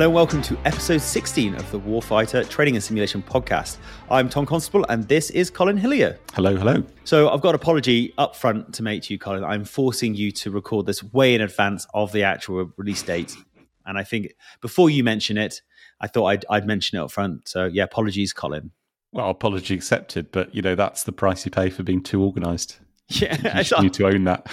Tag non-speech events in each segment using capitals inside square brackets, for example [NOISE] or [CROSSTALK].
Hello and welcome to episode 16 of the Warfighter Training and Simulation podcast. I'm Tom Constable and this is Colin Hillier. Hello, hello. So I've got an apology up front to make to you, Colin. I'm forcing you to record this way in advance of the actual release date. And I think before you mention it, I thought I'd, I'd mention it up front. So yeah, apologies, Colin. Well, apology accepted, but you know that's the price you pay for being too organised. Yeah, you need to own that.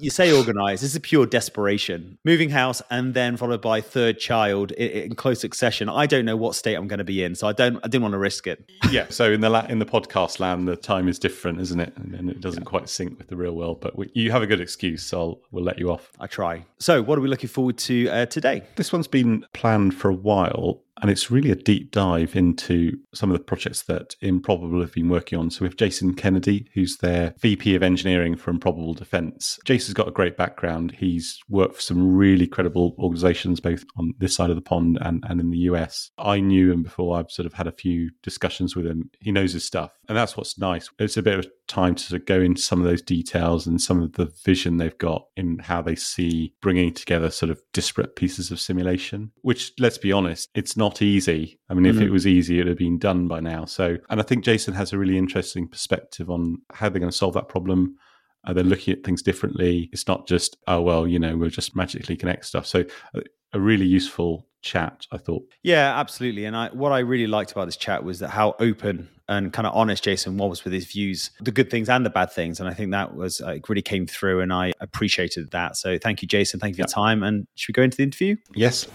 you say organised. This is pure desperation. Moving house and then followed by third child in, close succession. I don't know what state I'm going to be in, so I don't. I didn't want to risk it. yeah. So in the la- in the podcast land, the time is different, isn't it? And, it doesn't yeah. quite sync with the real world. But we, you have a good excuse, so I'll, we'll let you off. I try. So, what are we looking forward to uh, today? This one's been planned for a while. And it's really a deep dive into some of the projects that Improbable have been working on. So we have Jason Kennedy, who's their VP of Engineering for Improbable Defense. Jason's got a great background. He's worked for some really credible organizations, both on this side of the pond and, and in the US. I knew him before I've sort of had a few discussions with him. He knows his stuff. And that's what's nice. It's a bit of time to sort of go into some of those details and some of the vision they've got in how they see bringing together sort of disparate pieces of simulation, which let's be honest, it's not easy. I mean, mm-hmm. if it was easy, it would have been done by now. So, and I think Jason has a really interesting perspective on how they're going to solve that problem. Uh, they're looking at things differently. It's not just, oh, well, you know, we'll just magically connect stuff. So, uh, a really useful chat, I thought. Yeah, absolutely. And I, what I really liked about this chat was that how open and kind of honest Jason was with his views, the good things and the bad things. And I think that was uh, really came through, and I appreciated that. So thank you, Jason. Thank you for your time. And should we go into the interview? Yes.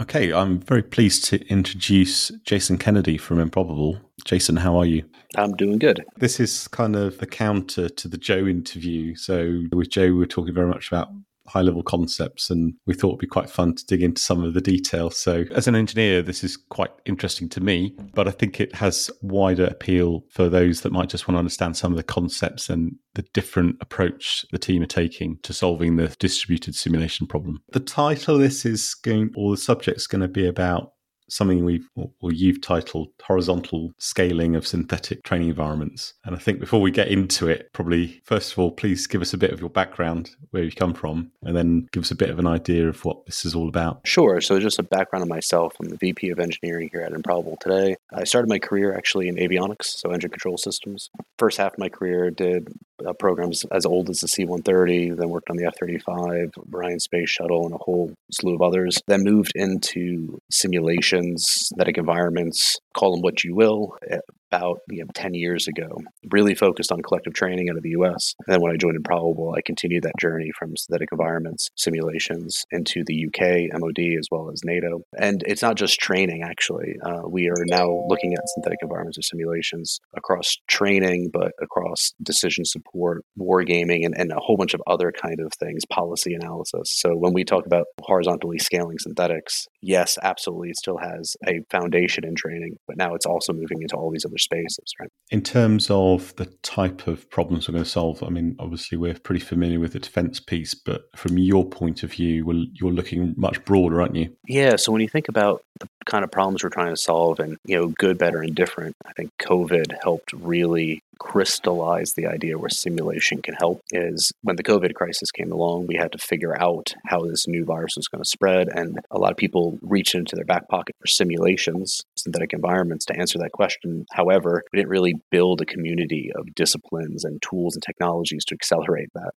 Okay, I'm very pleased to introduce Jason Kennedy from Improbable. Jason, how are you? I'm doing good. This is kind of the counter to the Joe interview. So, with Joe, we were talking very much about high level concepts and we thought it'd be quite fun to dig into some of the details. So as an engineer, this is quite interesting to me, but I think it has wider appeal for those that might just want to understand some of the concepts and the different approach the team are taking to solving the distributed simulation problem. The title of this is going, or the subject's going to be about something we've or you've titled horizontal scaling of synthetic training environments. And I think before we get into it, probably first of all, please give us a bit of your background, where you come from, and then give us a bit of an idea of what this is all about. Sure. So just a background of myself. I'm the VP of engineering here at Improbable today. I started my career actually in avionics, so engine control systems. First half of my career did uh, programs as old as the C-130, then worked on the F-35, Orion Space Shuttle, and a whole slew of others. Then moved into synthetic environments, call them what you will, eh, about you know, 10 years ago, really focused on collective training out of the US. And then when I joined Improbable, I continued that journey from synthetic environments, simulations into the UK, MOD, as well as NATO. And it's not just training, actually. Uh, we are now looking at synthetic environments or simulations across training, but across decision support, wargaming, and, and a whole bunch of other kind of things, policy analysis. So when we talk about horizontally scaling synthetics, yes, absolutely, it still has a foundation in training, but now it's also moving into all these other spaces, right? In terms of the type of problems we're going to solve, I mean, obviously we're pretty familiar with the defense piece, but from your point of view, you're looking much broader, aren't you? Yeah. So when you think about the kind of problems we're trying to solve and, you know, good, better, and different, I think COVID helped really crystallize the idea where simulation can help is when the COVID crisis came along, we had to figure out how this new virus was going to spread. And a lot of people reached into their back pocket for simulations, synthetic environments to answer that question. However, we didn't really build a community of disciplines and tools and technologies to accelerate that.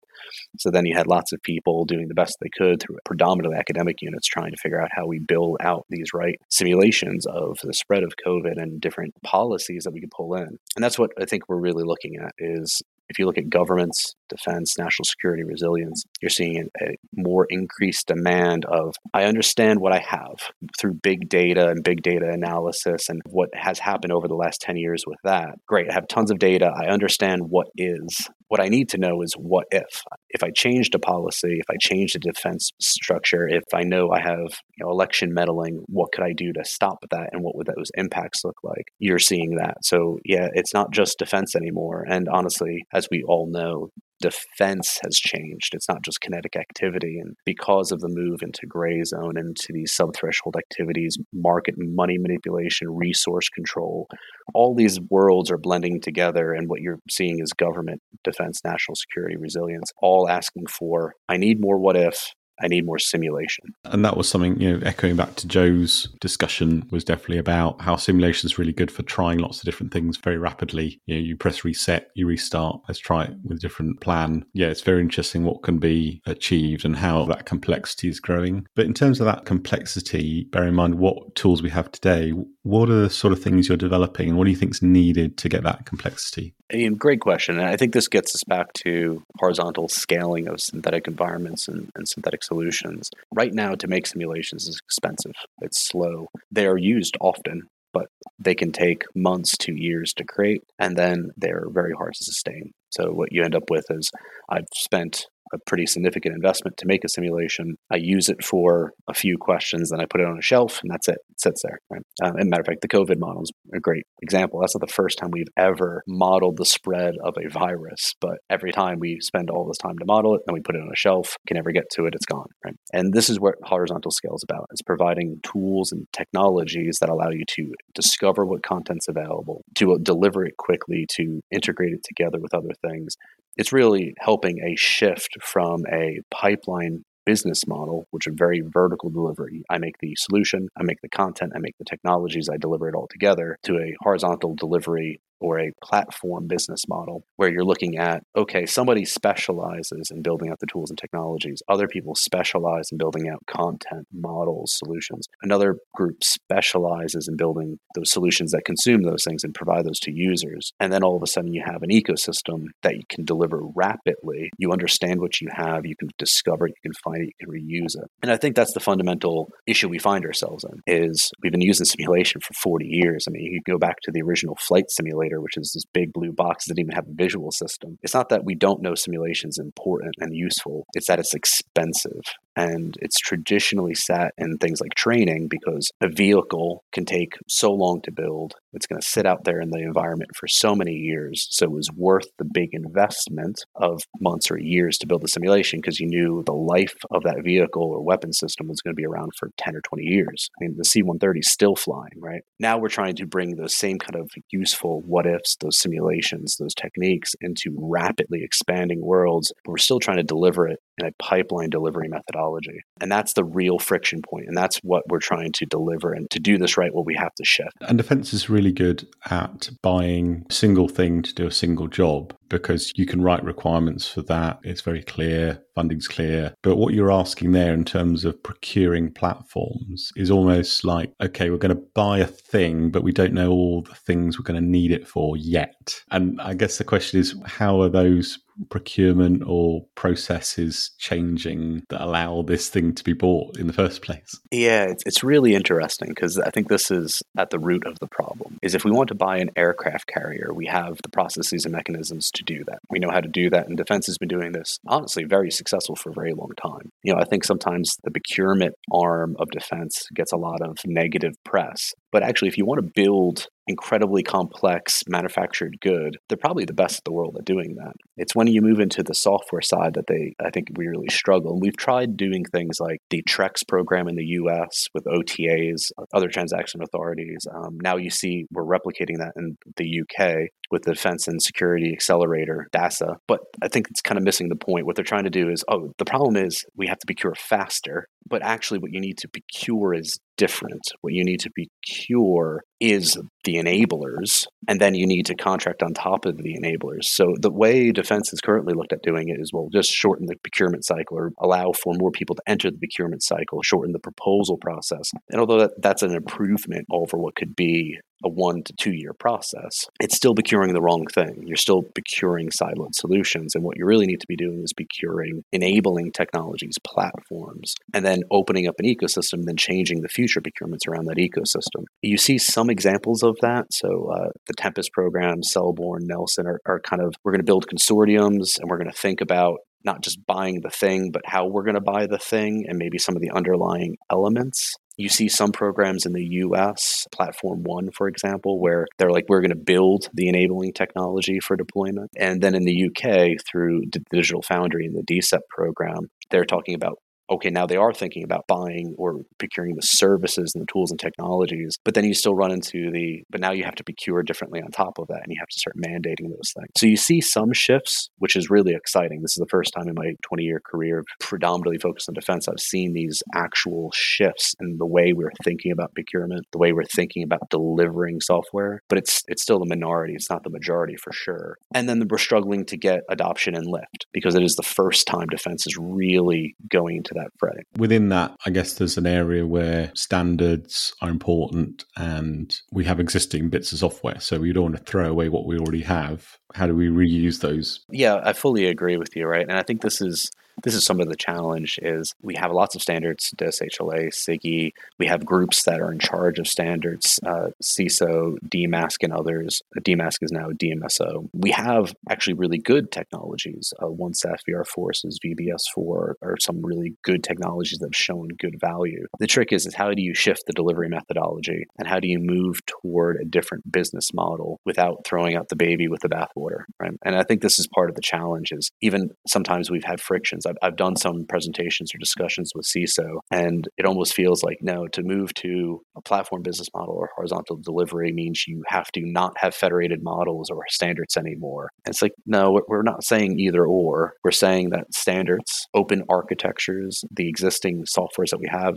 So then you had lots of people doing the best they could through predominantly academic units trying to figure out how we build out these right simulations of the spread of COVID and different policies that we could pull in. And that's what I think we're really looking at is if you look at governments, defense, national security, resilience, you're seeing a more increased demand of I understand what I have through big data and big data analysis and what has happened over the last 10 years with that. Great, I have tons of data. I understand what is. What I need to know is what if. If I changed a policy, if I changed a defense structure, if I know I have you know, election meddling, what could I do to stop that and what would those impacts look like? You're seeing that. So, yeah, it's not just defense anymore. And honestly, as we all know, defense has changed. It's not just kinetic activity. And because of the move into gray zone, into these sub-threshold activities, market money manipulation, resource control, all these worlds are blending together. And what you're seeing is government, defense, national security, resilience, all asking for, I need more what if, I need more simulation. And that was something, you know, echoing back to Joe's discussion was definitely about how simulation is really good for trying lots of different things very rapidly. You know, you press reset, you restart, let's try it with a different plan. Yeah, it's very interesting what can be achieved and how that complexity is growing. But in terms of that complexity, bear in mind what tools we have today, what are the sort of things you're developing and what do you think is needed to get that complexity? Great question. And I think this gets us back to horizontal scaling of synthetic environments and, and, synthetic solutions. Right now, to make simulations is expensive, it's slow. They are used often, but they can take months to years to create, and then they're very hard to sustain. So, what you end up with is I've spent a pretty significant investment to make a simulation. I use it for a few questions, then I put it on a shelf, and that's it. It sits there. Right? Uh, and matter of fact, the COVID model is a great example. That's not the first time we've ever modeled the spread of a virus, but every time we spend all this time to model it, then we put it on a shelf, can never get to it, it's gone. Right? And this is what horizontal scale is about: is providing tools and technologies that allow you to discover what content's available, to deliver it quickly, to integrate it together with other things, it's really helping a shift from a pipeline business model, which is very vertical delivery. I make the solution, I make the content, I make the technologies, I deliver it all together to a horizontal delivery or a platform business model where you're looking at okay somebody specializes in building out the tools and technologies. Other people specialize in building out content models solutions. Another group specializes in building those solutions that consume those things and provide those to users. And then all of a sudden you have an ecosystem that you can deliver rapidly. You understand what you have. You can discover it. You can find it. You can reuse it. And i think that's the fundamental issue we find ourselves in is we've been using simulation for 40 years. I mean you go back to the original flight simulator which is this big blue box that didn't even have a visual system. It's not that we don't know simulations important and useful, it's that it's expensive and it's traditionally set in things like training because a vehicle can take so long to build. It's going to sit out there in the environment for so many years. So it was worth the big investment of months or years to build the simulation because you knew the life of that vehicle or weapon system was going to be around for 10 or 20 years. I mean, the C 130 is still flying, right? Now we're trying to bring those same kind of useful what ifs, those simulations, those techniques into rapidly expanding worlds. But we're still trying to deliver it in a pipeline delivery methodology. And that's the real friction point, And that's what we're trying to deliver. And to do this right, well, we have to shift. And defense is really good at buying single thing to do a single job because you can write requirements for that. It's very clear, funding's clear. But what you're asking there in terms of procuring platforms is almost like, okay, we're going to buy a thing, but we don't know all the things we're going to need it for yet. And I guess the question is, how are those procurement or processes changing that allow this thing to be bought in the first place? Yeah, it's, it's really interesting because I think this is at the root of the problem. Is if we want to buy an aircraft carrier, we have the processes and mechanisms to do that. We know how to do that, and defense has been doing this honestly very successful for a very long time. You know, I think sometimes the procurement arm of defense gets a lot of negative press, but actually, if you want to build incredibly complex manufactured good, they're probably the best in the world at doing that. It's when you move into the software side that they, I think, we really struggle. And we've tried doing things like the TREX program in the US with OTAs, other transaction authorities. Um, now you see we're replicating that in the UK with the Defense and Security Accelerator, DASA. But I think it's kind of missing the point. What they're trying to do is, oh, the problem is we have to procure faster, but actually what you need to procure is different. What you need to procure is the enablers, and then you need to contract on top of the enablers. So the way defense is currently looked at doing it is well, just shorten the procurement cycle or allow for more people to enter the procurement cycle, shorten the proposal process. And although that, that's an improvement over what could be a one to two year process, it's still procuring the wrong thing. You're still procuring siloed solutions. And what you really need to be doing is procuring enabling technologies, platforms, and then opening up an ecosystem, then changing the future procurements around that ecosystem. You see some examples of that. So uh, the Tempest program, Selborne, Nelson are, are kind of, we're going to build consortiums and we're going to think about not just buying the thing, but how we're going to buy the thing and maybe some of the underlying elements. You see some programs in the US, Platform One, for example, where they're like, we're going to build the enabling technology for deployment. And then in the UK, through the Digital Foundry and the DCEP program, they're talking about okay, now they are thinking about buying or procuring the services and the tools and technologies, but then you still run into the, but now you have to procure differently on top of that and you have to start mandating those things. So you see some shifts, which is really exciting. This is the first time in my 20 year career, predominantly focused on defense, I've seen these actual shifts in the way we're thinking about procurement, the way we're thinking about delivering software, but it's, it's still the minority. It's not the majority for sure. And then we're struggling to get adoption and lift because it is the first time defense is really going into that. Within that, I guess there's an area where standards are important and we have existing bits of software. So we don't want to throw away what we already have. How do we reuse those? Yeah, I fully agree with you, right? And I think this is this is some of the challenge is we have lots of standards DIS CIGI we have groups that are in charge of standards uh, SISO dmask and others. Dmask is now dmso we have actually really good technologies uh, OneSAF vr forces vbs4 are some really good technologies that have shown good value. The trick is, is how do you shift the delivery methodology and how do you move toward a different business model without throwing out the baby with the bathwater right? And i think this is part of the challenge is even sometimes we've had frictions I've, I've done some presentations or discussions with SISO, and it almost feels like no, to move to a platform business model or horizontal delivery means you have to not have federated models or standards anymore. And it's like, no, we're not saying either or. We're saying that standards, open architectures, the existing softwares that we have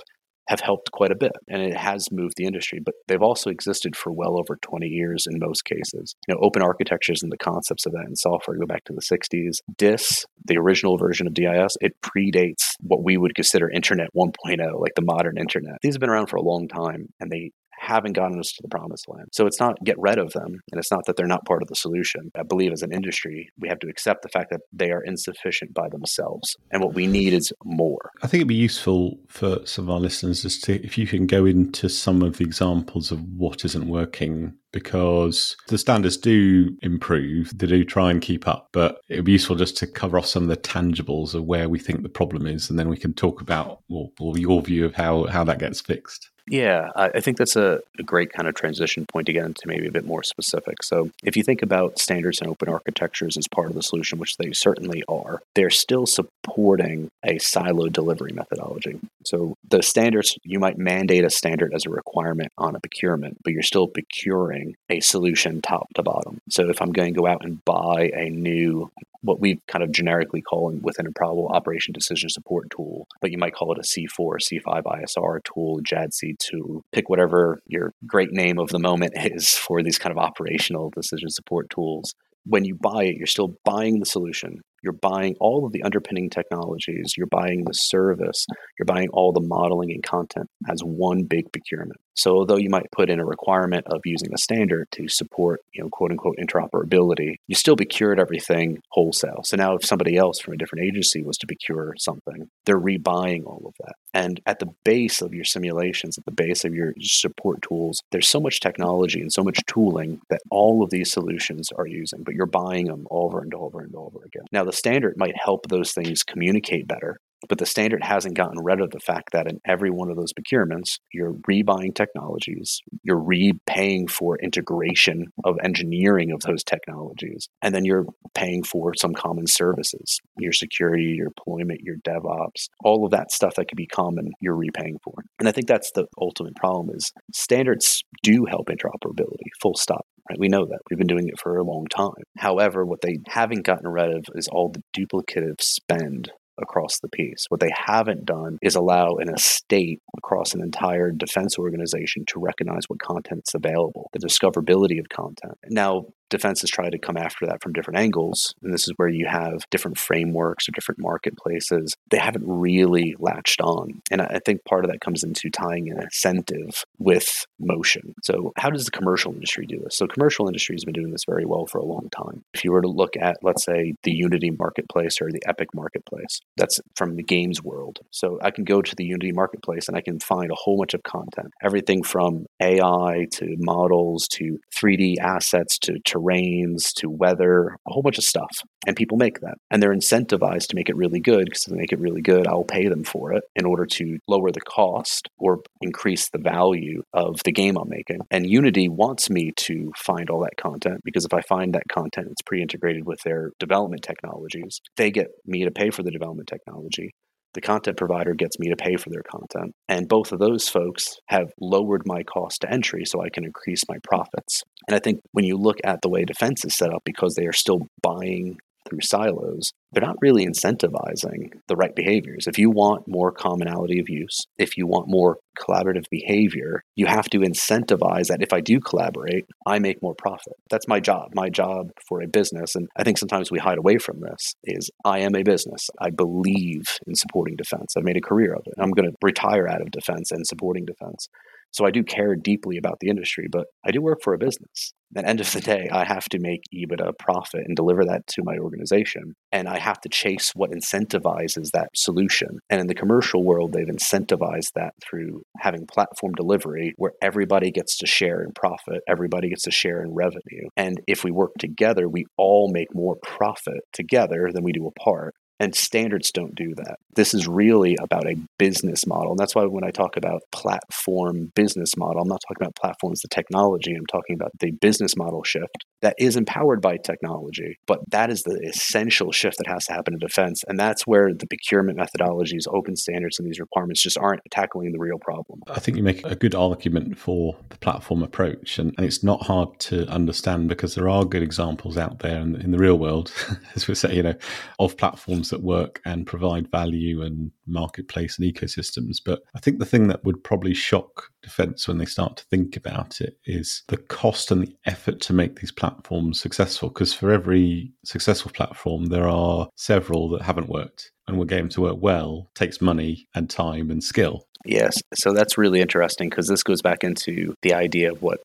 have helped quite a bit and it has moved the industry but they've also existed for well over 20 years in most cases. You know open architectures and the concepts of that in software go back to the 60s dis the original version of dis it predates what we would consider internet 1.0 like the modern internet. These have been around for a long time and they haven't gotten us to the promised land. So it's not get rid of them, and it's not that they're not part of the solution. I believe as an industry, we have to accept the fact that they are insufficient by themselves, and what we need is more. I think it'd be useful for some of our listeners just to, if you can go into some of the examples of what isn't working because the standards do improve, they do try and keep up, but it would be useful just to cover off some of the tangibles of where we think the problem is, and then we can talk about well, your view of how, how that gets fixed. Yeah, I think that's a, a, great kind of transition point to get into maybe a bit more specific. So, if you think about standards and open architectures as part of the solution, which they certainly are, they're still supporting a siloed delivery methodology. So, the standards, you might mandate a standard as a requirement on a procurement, but you're still procuring a solution top to bottom. So, if I'm going to go out and buy a new what we kind of generically call within Improbable operation decision support tool, but you might call it a C4, C5 ISR tool, JADC tool. Pick whatever your great name of the moment [LAUGHS] is for these kind of operational decision support tools. When you buy it, you're still buying the solution. You're buying all of the underpinning technologies. You're buying the service. You're buying all the modeling and content as one big procurement. So although you might put in a requirement of using a standard to support, you know, quote unquote interoperability, you still procured everything wholesale. So now if somebody else from a different agency was to procure something, they're rebuying all of that. And at the base of your simulations, at the base of your support tools, there's so much technology and so much tooling that all of these solutions are using, but you're buying them over and over and over again. Now the standard might help those things communicate better but the standard hasn't gotten rid of the fact that in every one of those procurements, you're rebuying technologies, you're repaying for integration of engineering of those technologies, and then you're paying for some common services, your security, your deployment, your DevOps, all of that stuff that could be common, you're repaying for. And I think that's the ultimate problem is standards do help interoperability, full stop. Right? We know that. We've been doing it for a long time. However, what they haven't gotten rid of is all the duplicative spend across the piece. What they haven't done is allow an estate across an entire defense organization to recognize what content's available, the discoverability of content. Now, defenses try to come after that from different angles. And this is where you have different frameworks or different marketplaces. They haven't really latched on. And I think part of that comes into tying an incentive with motion. So, how does the commercial industry do this? So, commercial industry has been doing this very well for a long time. If you were to look at, let's say, the Unity marketplace or the Epic marketplace, that's from the games world. So, I can go to the Unity marketplace and I can find a whole bunch of content, everything from AI to models to 3D assets to terrains to weather, a whole bunch of stuff. And people make that. And they're incentivized to make it really good because if they make it really good, I'll pay them for it in order to lower the cost or increase the value of the game I'm making. And Unity wants me to find all that content because if I find that content, it's pre integrated with their development technologies. They get me to pay for the development technology The content provider gets me to pay for their content. And both of those folks have lowered my cost to entry so I can increase my profits. And I think when you look at the way defense is set up, because they are still buying through silos, they're not really incentivizing the right behaviors. If you want more commonality of use, if you want more collaborative behavior, you have to incentivize that if I do collaborate, I make more profit. That's my job. My job for a business, and I think sometimes we hide away from this, is I am a business. I believe in supporting defense. I've made a career of it. I'm going to retire out of defense and supporting defense. So I do care deeply about the industry, but I do work for a business. At the end of the day, I have to make EBITDA profit and deliver that to my organization. And I have to chase what incentivizes that solution. And in the commercial world, they've incentivized that through having platform delivery where everybody gets to share in profit, everybody gets to share in revenue. And if we work together, we all make more profit together than we do apart. And standards don't do that. This is really about a business model. And that's why when I talk about platform business model, I'm not talking about platforms, the technology. I'm talking about the business model shift that is empowered by technology. But that is the essential shift that has to happen in defense. And that's where the procurement methodologies, open standards, and these requirements just aren't tackling the real problem. I think you make a good argument for the platform approach. And, and it's not hard to understand because there are good examples out there in, in the real world, [LAUGHS] as we say, you know, of platforms that work and provide value and marketplace and ecosystems. But I think the thing that would probably shock defense when they start to think about it is the cost and the effort to make these platforms successful. Because for every successful platform, there are several that haven't worked. And get them to work well takes money and time and skill. Yes. So that's really interesting because this goes back into the idea of what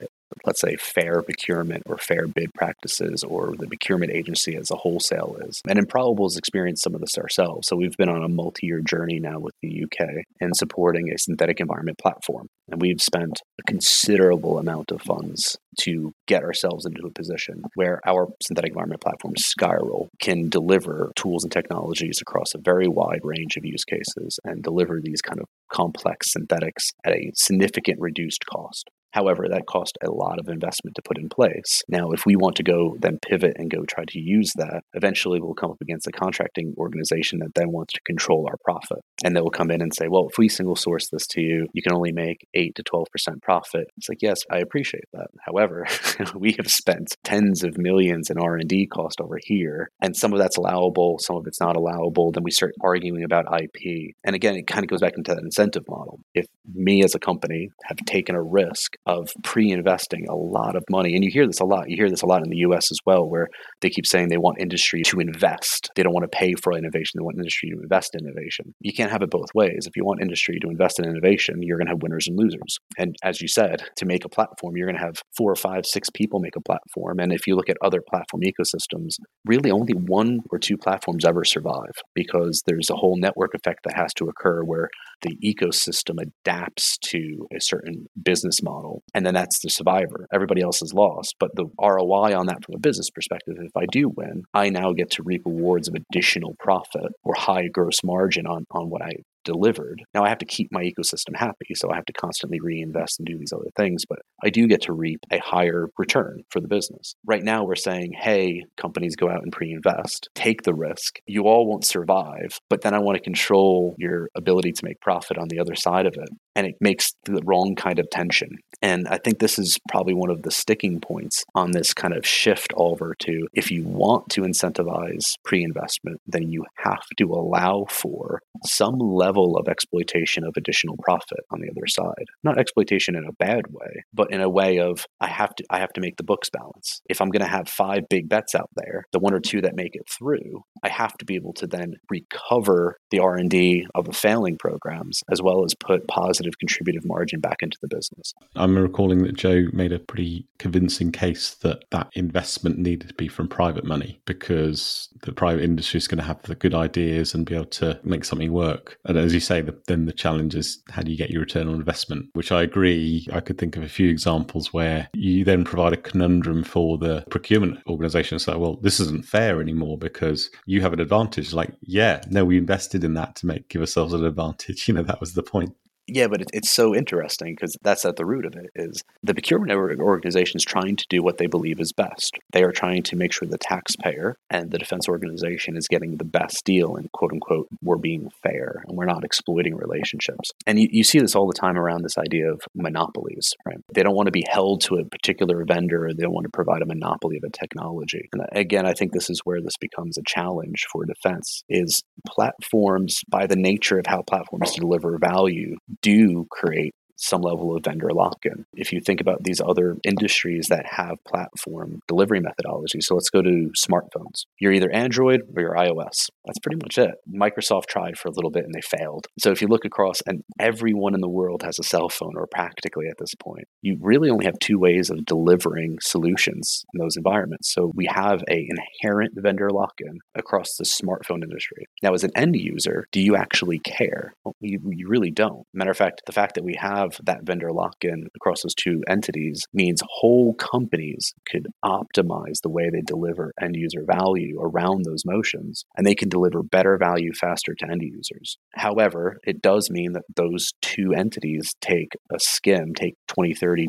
let's say fair procurement or fair bid practices or the procurement agency as a wholesale is. And Improbable has experienced some of this ourselves. So we've been on a multi-year journey now with the UK in supporting a synthetic environment platform. And we've spent a considerable amount of funds to get ourselves into a position where our synthetic environment platform, Skyral, can deliver tools and technologies across a very wide range of use cases and deliver these kind of complex synthetics at a significant reduced cost. However, that cost a lot of investment to put in place. Now, if we want to go then pivot and go try to use that, eventually we'll come up against a contracting organization that then wants to control our profit. And they will come in and say, well, if we single source this to you, you can only make 8 to 12% profit. It's like, yes, I appreciate that. However, [LAUGHS] we have spent tens of millions in R&D cost over here, and some of that's allowable, some of it's not allowable. Then we start arguing about IP. And again, it kind of goes back into that incentive model. If me as a company have taken a risk of pre-investing a lot of money. And you hear this a lot. You hear this a lot in the US as well, where they keep saying they want industry to invest. They don't want to pay for innovation. They want industry to invest in innovation. You can't have it both ways. If you want industry to invest in innovation, you're going to have winners and losers. And as you said, to make a platform, you're going to have four or five, six people make a platform. And if you look at other platform ecosystems, really only one or two platforms ever survive because there's a whole network effect that has to occur where the ecosystem adapts to a certain business model and then that's the survivor. Everybody else is lost but the roi on that from a business perspective if i do win i now get to reap rewards of additional profit or high gross margin on, on what i delivered. Now I have to keep my ecosystem happy, so I have to constantly reinvest and do these other things, but I do get to reap a higher return for the business. Right now we're saying, "Hey, companies go out and pre-invest, take the risk. You all won't survive, but then I want to control your ability to make profit on the other side of it." And it makes the wrong kind of tension. And I think this is probably one of the sticking points on this kind of shift over to if you want to incentivize pre-investment, then you have to allow for some level level of exploitation of additional profit on the other side. Not exploitation in a bad way, but in a way of I have to I have to make the books balance. If I'm going to have five big bets out there, the one or two that make it through, I have to be able to then recover the R&D of the failing programs as well as put positive contributive margin back into the business. I'm recalling that Joe made a pretty convincing case that that investment needed to be from private money because the private industry is going to have the good ideas and be able to make something work. And as you say, the, then the challenge is how do you get your return on investment? Which I agree. I could think of a few examples where you then provide a conundrum for the procurement organization. So, well, this isn't fair anymore because you have an advantage. Like, yeah, no, we invested in that to make give ourselves an advantage. [LAUGHS] You know, that was the point. Yeah, but it, it's so interesting because that's at the root of it is the procurement organization is trying to do what they believe is best. They are trying to make sure the taxpayer and the defense organization is getting the best deal and quote unquote, we're being fair and we're not exploiting relationships. And you, you see this all the time around this idea of monopolies, right? They don't want to be held to a particular vendor they don't want to provide a monopoly of a technology. And again, I think this is where this becomes a challenge for defense is platforms by the nature of how platforms deliver value do create some level of vendor lock in. If you think about these other industries that have platform delivery methodologies, so let's go to smartphones. You're either Android or you're iOS. That's pretty much it. Microsoft tried for a little bit and they failed. So if you look across, and everyone in the world has a cell phone or practically at this point, you really only have two ways of delivering solutions in those environments. So we have a inherent vendor lock in across the smartphone industry. Now, as an end user, do you actually care? Well, you, you really don't. Matter of fact, the fact that we have have that vendor lock in across those two entities means whole companies could optimize the way they deliver end user value around those motions and they can deliver better value faster to end users. However, it does mean that those two entities take a skim, take 20, 30%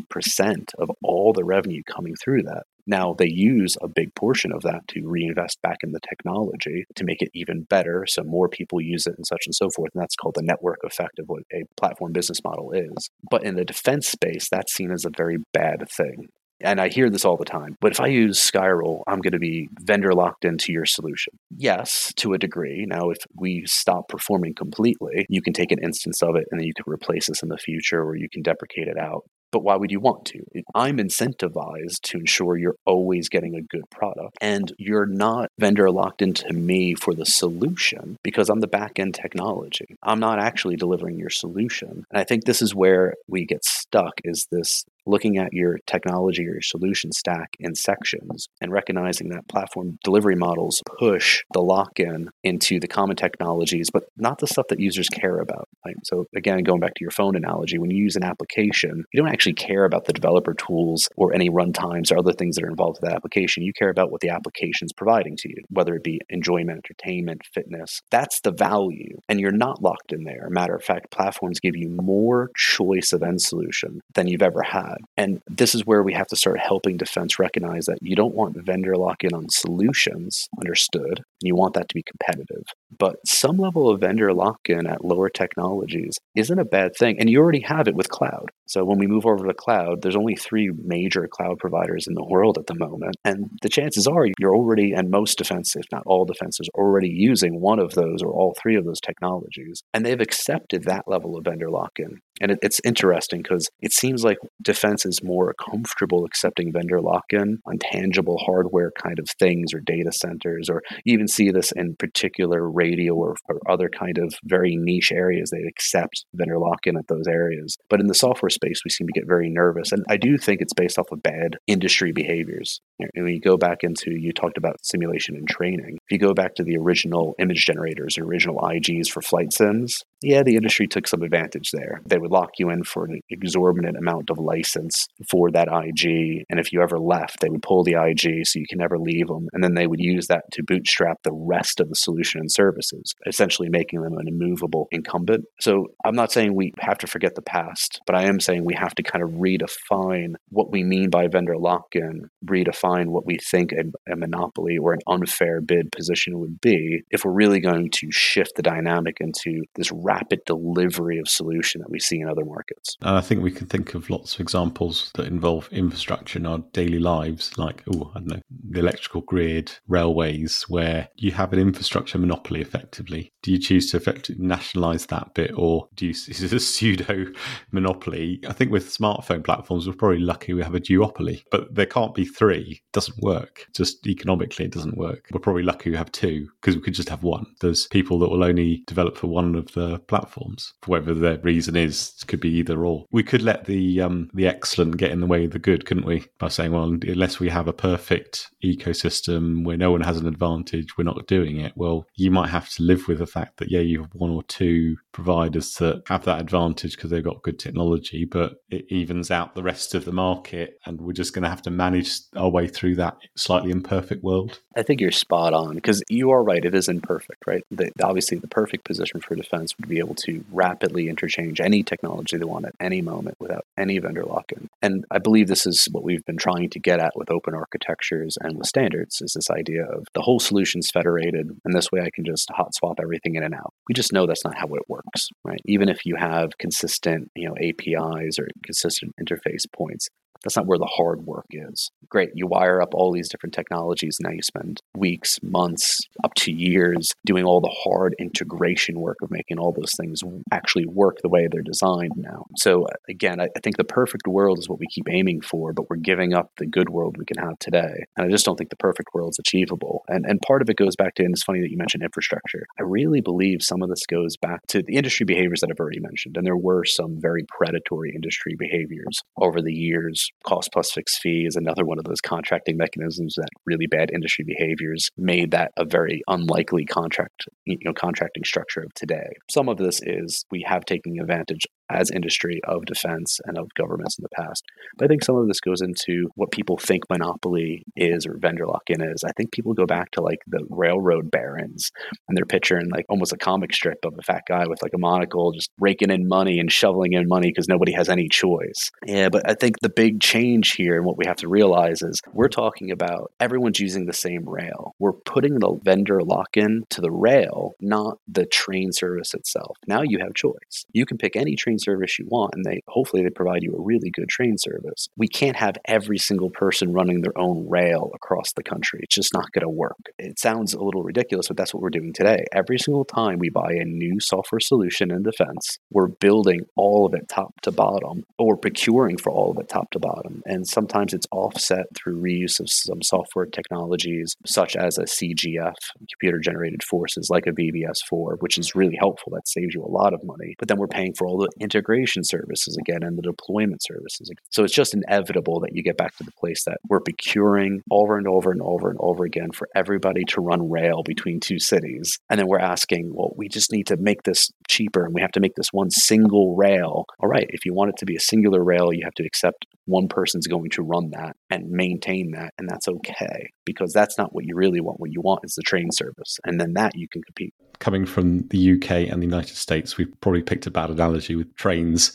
of all the revenue coming through that. Now they use a big portion of that to reinvest back in the technology to make it even better so more people use it and such and so forth. And that's called the network effect of what a platform business model is. But in the defense space, that's seen as a very bad thing. And I hear this all the time. But if I use Skyral, I'm going to be vendor locked into your solution. Yes, to a degree. Now, if we stop performing completely, you can take an instance of it and then you can replace this in the future or you can deprecate it out but why would you want to? I'm incentivized to ensure you're always getting a good product and you're not vendor locked into me for the solution because I'm the back end technology. I'm not actually delivering your solution. And I think this is where we get stuck is this looking at your technology or your solution stack in sections and recognizing that platform delivery models push the lock in into the common technologies, but not the stuff that users care about. Right? So, again, going back to your phone analogy, when you use an application, you don't actually care about the developer tools or any runtimes or other things that are involved with that application. You care about what the application is providing to you, whether it be enjoyment, entertainment, fitness. That's the value. And you're not locked in there. Matter of fact, platforms give you more choice of end solution than you've ever had. And this is where we have to start helping defense recognize that you don't want vendor lock in on solutions, understood, you want that to be competitive. But some level of vendor lock in at lower technologies isn't a bad thing. And you already have it with cloud. So when we move over to cloud, there's only three major cloud providers in the world at the moment. And the chances are you're already, and most defense, if not all defenses, already using one of those or all three of those technologies. And they've accepted that level of vendor lock in. And it, it's interesting because it seems like defense is more comfortable accepting vendor lock in on tangible hardware kind of things or data centers, or even see this in particular radio or, or other kind of very niche areas. They accept vendor lock in at those areas. But in the software space, we seem to get very nervous. And I do think it's based off of bad industry behaviors. And when you go back into, you talked about simulation and training. If you go back to the original image generators, original IGs for flight sims, yeah, the industry took some advantage there. They would lock you in for an exorbitant amount of license for that IG. And if you ever left, they would pull the IG so you can never leave them. And then they would use that to bootstrap the rest of the solution and services, essentially making them an immovable incumbent. So I'm not saying we have to forget the past, but I am saying we have to kind of redefine what we mean by vendor lock in, redefine what we think a, a monopoly or an unfair bid position would be if we're really going to shift the dynamic into this rapid delivery of solution that we see in other markets. And I think we can think of lots of examples that involve infrastructure in our daily lives, like, oh, I don't know, the electrical grid, railways, where you have an infrastructure monopoly effectively. Do you choose to effectively nationalize that bit or do you, [LAUGHS] is it a pseudo monopoly? I think with smartphone platforms, we're probably lucky we have a duopoly, but there can't be three. It doesn't work. Just economically, it doesn't work. We're probably lucky we have two because we could just have one. There's people that will only develop for one of the platforms for whatever their reason is. It could be either or. We could let the um, the excellent get in the way of the good, couldn't we? By saying, well, unless we have a perfect ecosystem where no one has an advantage, we're not doing it. Well, you might have to live with the fact that yeah, you have one or two providers that have that advantage because they've got good technology, but it evens out the rest of the market, and we're just going to have to manage our way through that slightly imperfect world. I think you're spot on one because you are right; it is imperfect, right? The, obviously, the perfect position for defense would be able to rapidly interchange any technology they want at any moment without any vendor lock-in. And I believe this is what we've been trying to get at with open architectures and with standards: is this idea of the whole solution's federated, and this way I can just hot swap everything in and out. We just know that's not how it works, right? Even if you have consistent, you know, APIs or consistent interface points, that's not where the hard work is. Great, you wire up all these different technologies. Now you spend weeks, months, up to years doing all the hard integration work of making all those things actually work the way they're designed now. So, uh, again, I, I think the perfect world is what we keep aiming for, but we're giving up the good world we can have today. And I just don't think the perfect world is achievable. And, and part of it goes back to, and it's funny that you mentioned infrastructure. I really believe some of this goes back to the industry behaviors that I've already mentioned. And there were some very predatory industry behaviors over the years cost plus fixed fee is another one of those contracting mechanisms that really bad industry behaviors made that a very unlikely contract, you know, contracting structure of today. Some of this is we have taken advantage as industry of defense and of governments in the past. But I think some of this goes into what people think monopoly is or vendor lock-in is. I think people go back to like the railroad barons and they're picturing like almost a comic strip of a fat guy with like a monocle just raking in money and shoveling in money because nobody has any choice. Yeah, but I think the big change here and what we have to realize is we're talking about everyone's using the same rail. We're putting the vendor lock-in to the rail, not the train service itself. Now you have choice. You can pick any train train service you want, and they hopefully they provide you a really good train service. We can't have every single person running their own rail across the country. It's just not going to work. It sounds a little ridiculous, but that's what we're doing today. Every single time we buy a new software solution in defense, we're building all of it top to bottom, or procuring for all of it top to bottom. And sometimes it's offset through reuse of some software technologies, such as a CGF, computer generated forces, like a VBS4, which is really helpful. That saves you a lot of money. But then we're paying for all the integration services again and the deployment services. So it's just inevitable that you get back to the place that we're procuring over and over and over and over again for everybody to run rail between two cities. And then we're asking, well, we just need to make this cheaper and we have to make this one single rail. All right, if you want it to be a singular rail, you have to accept one person's going to run that and maintain that. And that's okay because that's not what you really want. What you want is the train service. And then that you can compete coming from the UK and the United States, we've probably picked a bad analogy with trains.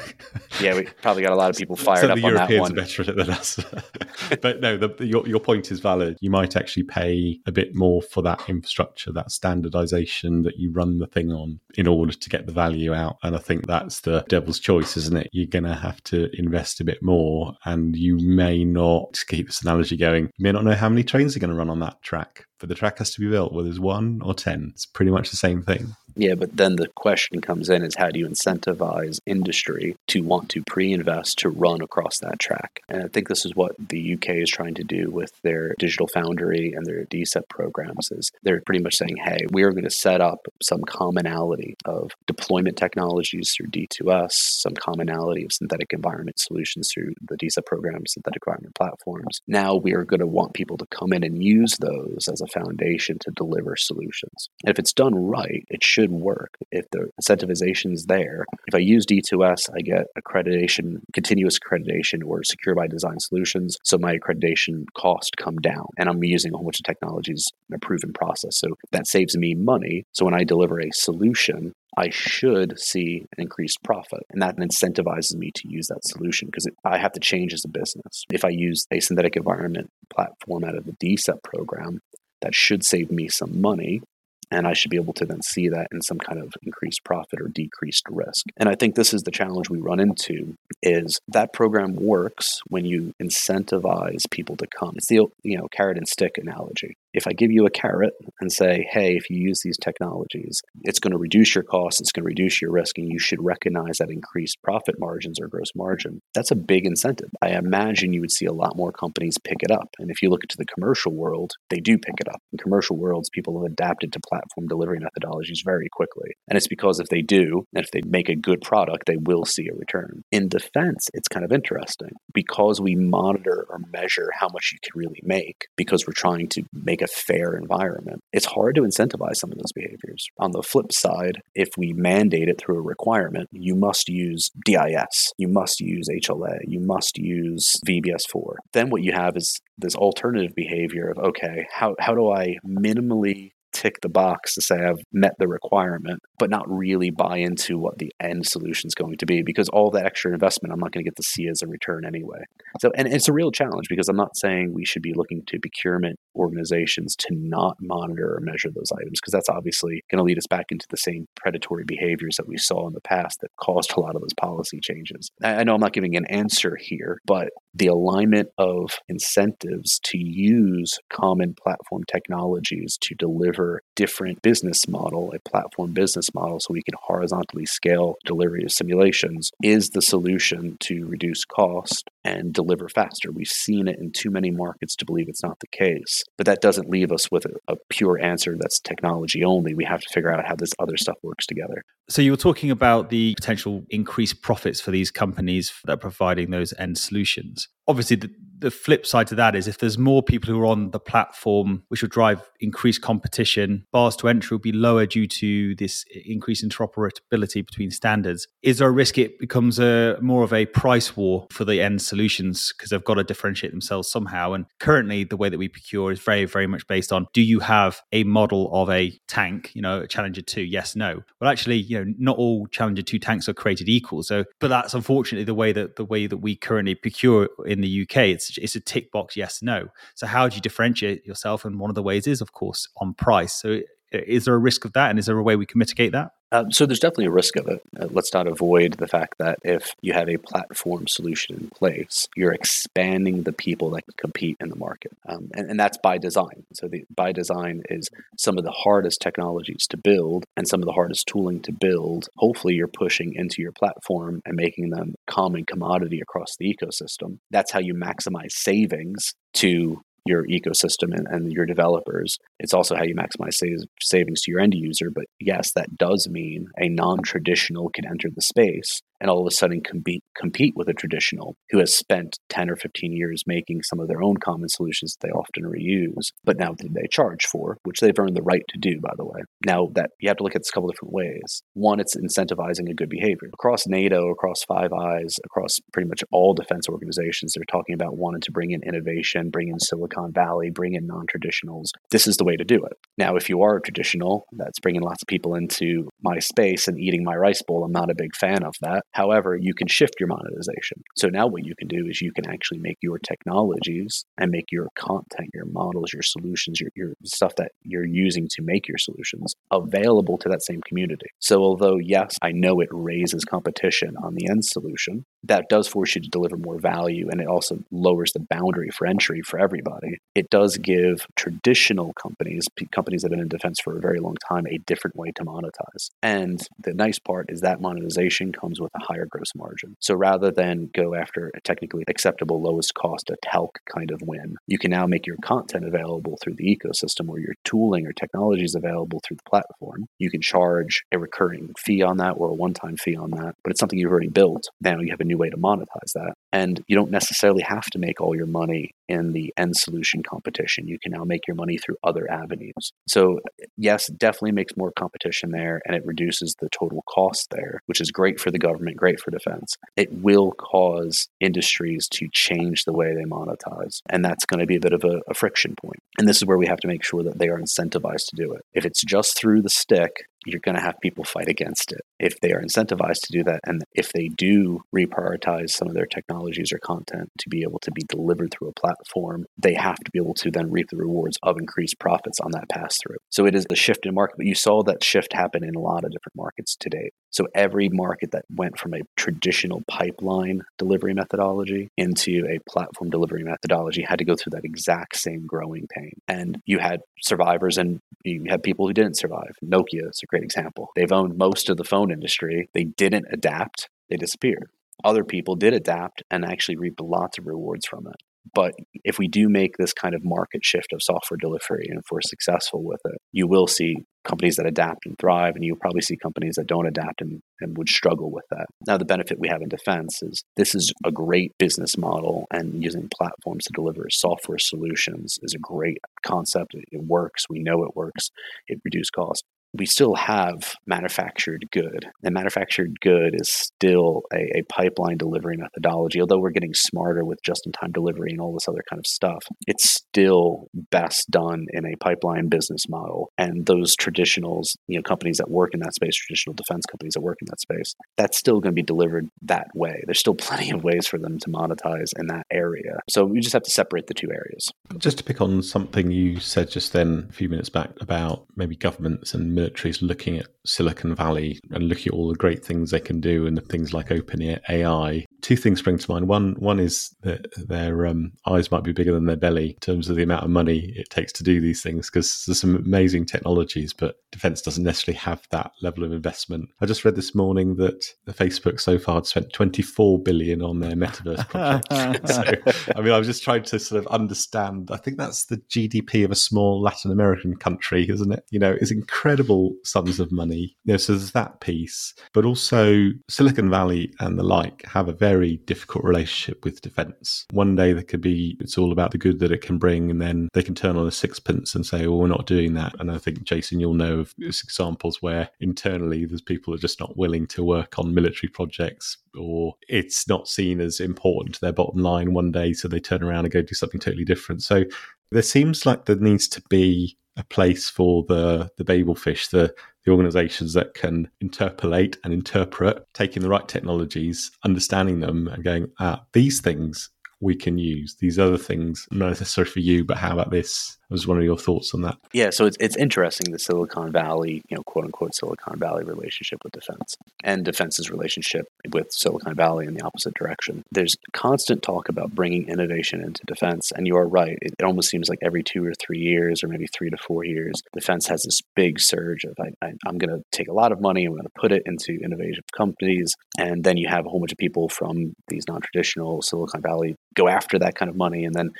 [LAUGHS] yeah, we probably got a lot of people fired so up the on Europeans that one. are better at it than us. [LAUGHS] but no, the, your, your point is valid. You might actually pay a bit more for that infrastructure, that standardization that you run the thing on in order to get the value out. And I think that's the devil's choice, isn't it? You're going to have to invest a bit more and you may not, to keep this analogy going, you may not know how many trains are going to run on that track but the track has to be built, whether there's one or 10. It's pretty much the same thing. Yeah, but then the question comes in is how do you incentivize industry to want to pre-invest to run across that track? And I think this is what the UK is trying to do with their digital foundry and their DCEP programs is they're pretty much saying, hey, we are going to set up some commonality of deployment technologies through D2S, some commonality of synthetic environment solutions through the DCEP program, synthetic environment platforms. Now we are going to want people to come in and use those as a foundation to deliver solutions. And if it's done right, it should should work if the incentivization is there. If I use D2S, I get accreditation, continuous accreditation, or secure by design solutions. So my accreditation cost come down, and I'm using a whole bunch of technologies in a proven process. So that saves me money. So when I deliver a solution, I should see an increased profit. And that incentivizes me to use that solution because I have to change as a business. If I use a synthetic environment platform out of the DCEP program, that should save me some money and I should be able to then see that in some kind of increased profit or decreased risk. And I think this is the challenge we run into is that program works when you incentivize people to come. It's the you know carrot and stick analogy. If I give you a carrot and say, hey, if you use these technologies, it's going to reduce your costs, it's going to reduce your risk, and you should recognize that increased profit margins or gross margin, that's a big incentive. I imagine you would see a lot more companies pick it up. And if you look into the commercial world, they do pick it up. In commercial worlds, people have adapted to platform delivery methodologies very quickly. And it's because if they do, and if they make a good product, they will see a return. In defense, it's kind of interesting because we monitor or measure how much you can really make because we're trying to make a a fair environment. It's hard to incentivize some of those behaviors. On the flip side, if we mandate it through a requirement, you must use DIS, you must use HLA, you must use VBS4. Then what you have is this alternative behavior of okay, how, how do I minimally tick the box to say I've met the requirement, but not really buy into what the end solution is going to be because all that extra investment I'm not going to get to see as a return anyway. So, and it's a real challenge because I'm not saying we should be looking to procurement organizations to not monitor or measure those items because that's obviously going to lead us back into the same predatory behaviors that we saw in the past that caused a lot of those policy changes. I know I'm not giving an answer here, but the alignment of incentives to use common platform technologies to deliver different business model, a platform business model, so we can horizontally scale delivery of simulations is the solution to reduce cost and deliver faster. We've seen it in too many markets to believe it's not the case. But that doesn't leave us with a, a pure answer that's technology only. We have to figure out how this other stuff works together. So you were talking about the potential increased profits for these companies that are providing those end solutions. Obviously, the flip side to that is if there's more people who are on the platform, which will drive increased competition, bars to entry will be lower due to this increased interoperability between standards. Is there a risk it becomes a more of a price war for the end solutions because they've got to differentiate themselves somehow? And currently, the way that we procure is very, very much based on do you have a model of a tank, you know, a Challenger 2? Yes, no. Well, actually, you know, not all Challenger 2 tanks are created equal. So, but that's unfortunately the way that the way that we currently procure in the UK. It's it's it's a tick box yes no. So how do you differentiate yourself? And one of the ways is, of course, on price. So is there a risk of that, and is there a way we can mitigate that? Um, so there's definitely a risk of it. Uh, let's not avoid the fact that if you have a platform solution in place, you're expanding the people that can compete in the market, um, and, and, that's by design. So the by design is some of the hardest technologies to build and some of the hardest tooling to build. Hopefully, you're pushing into your platform and making them common commodity across the ecosystem. That's how you maximize savings to your ecosystem and, and your developers. It's also how you maximize savings to your end user. But yes, that does mean a non traditional can enter the space and all of a sudden compete compete with a traditional who has spent 10 or 15 years making some of their own common solutions that they often reuse but now they charge for which they've earned the right to do by the way now that you have to look at this a couple different ways one it's incentivizing a good behavior across nato across five eyes across pretty much all defense organizations they're talking about wanting to bring in innovation bring in silicon valley bring in non-traditionals this is the way to do it now if you are a traditional that's bringing lots of people into my space and eating my rice bowl i'm not a big fan of that However, you can shift your monetization. So now what you can do is you can actually make your technologies and make your content, your models, your solutions, your, your stuff that you're using to make your solutions available to that same community. So although, yes, I know it raises competition on the end solution, that does force you to deliver more value and it also lowers the boundary for entry for everybody. It does give traditional companies, companies that have been in defense for a very long time, a different way to monetize. And the nice part is that monetization comes with a higher gross margin. So rather than go after a technically acceptable lowest cost, a TELC kind of win, you can now make your content available through the ecosystem or your tooling or technologies available through the platform. You can charge a recurring fee on that or a one time fee on that, but it's something you've already built. Now you have a new way to monetize that. And you don't necessarily have to make all your money in the end solution competition. You can now make your money through other avenues. So, yes, definitely makes more competition there and it reduces the total cost there, which is great for the government, great for defense. It will cause industries to change the way they monetize. And that's going to be a bit of a, a friction point. And this is where we have to make sure that they are incentivized to do it. If it's just through the stick, you're going to have people fight against it if they are incentivized to do that. And if they do reprioritize some of their technologies or content to be able to be delivered through a platform, they have to be able to then reap the rewards of increased profits on that pass through. So it is the shift in market, but you saw that shift happen in a lot of different markets today. So every market that went from a traditional pipeline delivery methodology into a platform delivery methodology had to go through that exact same growing pain. And you had survivors and you had people who didn't survive. Nokia is a great example. They've owned most of the phone industry. They didn't adapt, they disappeared. Other people did adapt and actually reaped lots of rewards from it. But if we do make this kind of market shift of software delivery and if we're successful with it, you will see companies that adapt and thrive, and you'll probably see companies that don't adapt and, and would struggle with that. Now, the benefit we have in defense is this is a great business model, and using platforms to deliver software solutions is a great concept. It works. We know it works. It reduces cost we still have manufactured good. And manufactured good is still a, a pipeline delivery methodology. Although we're getting smarter with just in time delivery and all this other kind of stuff, it's still best done in a pipeline business model. And those traditionals, you know, companies that work in that space, traditional defense companies that work in that space, that's still going to be delivered that way. There's still [LAUGHS] plenty of ways for them to monetize in that area. So we just have to separate the two areas. Just to pick on something you said just then a few minutes back about maybe governments and militaries looking at Silicon Valley and looking at all the great things they can do and the things like open AI. Two things spring to mind. One, one is that their um, eyes might be bigger than their belly in terms of the amount of money it takes to do these things because there's some amazing technologies, but defense doesn't necessarily have that level of investment. I just read this morning that Facebook so far had spent 24 billion on their metaverse project. [LAUGHS] [LAUGHS] so, I mean, I was just trying to sort of understand. I think that's the GDP of a small Latin American country, isn't it? You know, it's incredible sums of money. You know, so there's that piece, but also Silicon Valley and the like have a very difficult relationship with defense. One day there could be it's all about the good that it can bring, and then they can turn on a sixpence and say, "Well, we're not doing that." And I think Jason, you'll know of examples where internally there's people who are just not willing to work on military projects or it's not seen as important to their bottom line one day, so they turn around and go do something totally different. So there seems like there needs to be a place for the the Babelfish, the the organizations that can interpolate and interpret, taking the right technologies, understanding them, and going, ah, these things we can use. These other things, not necessarily for you, but how about this? I was wondering your thoughts on that. Yeah, so it's, it's interesting the Silicon Valley, you know, quote unquote Silicon Valley relationship with defense and defense's relationship with Silicon Valley in the opposite direction. There's constant talk about bringing innovation into defense, and you are right. It, it almost seems like every two or three years, or maybe three to four years, defense has this big surge of I, I, I'm going to take a lot of money, I'm going to put it into innovative companies, and then you have a whole bunch of people from these non-traditional Silicon Valley go after that kind of money, and then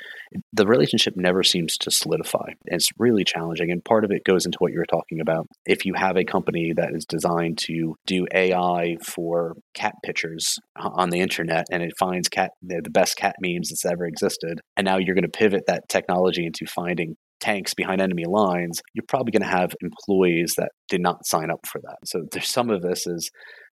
the relationship never seems to solidify. It's really challenging. And part of it goes into what you were talking about. If you have a company that is designed to do AI for cat pictures uh, on the internet and it finds cat the best cat memes that's ever existed, and now you're going to pivot that technology into finding tanks behind enemy lines, you're probably going to have employees that did not sign up for that. So there's some of this is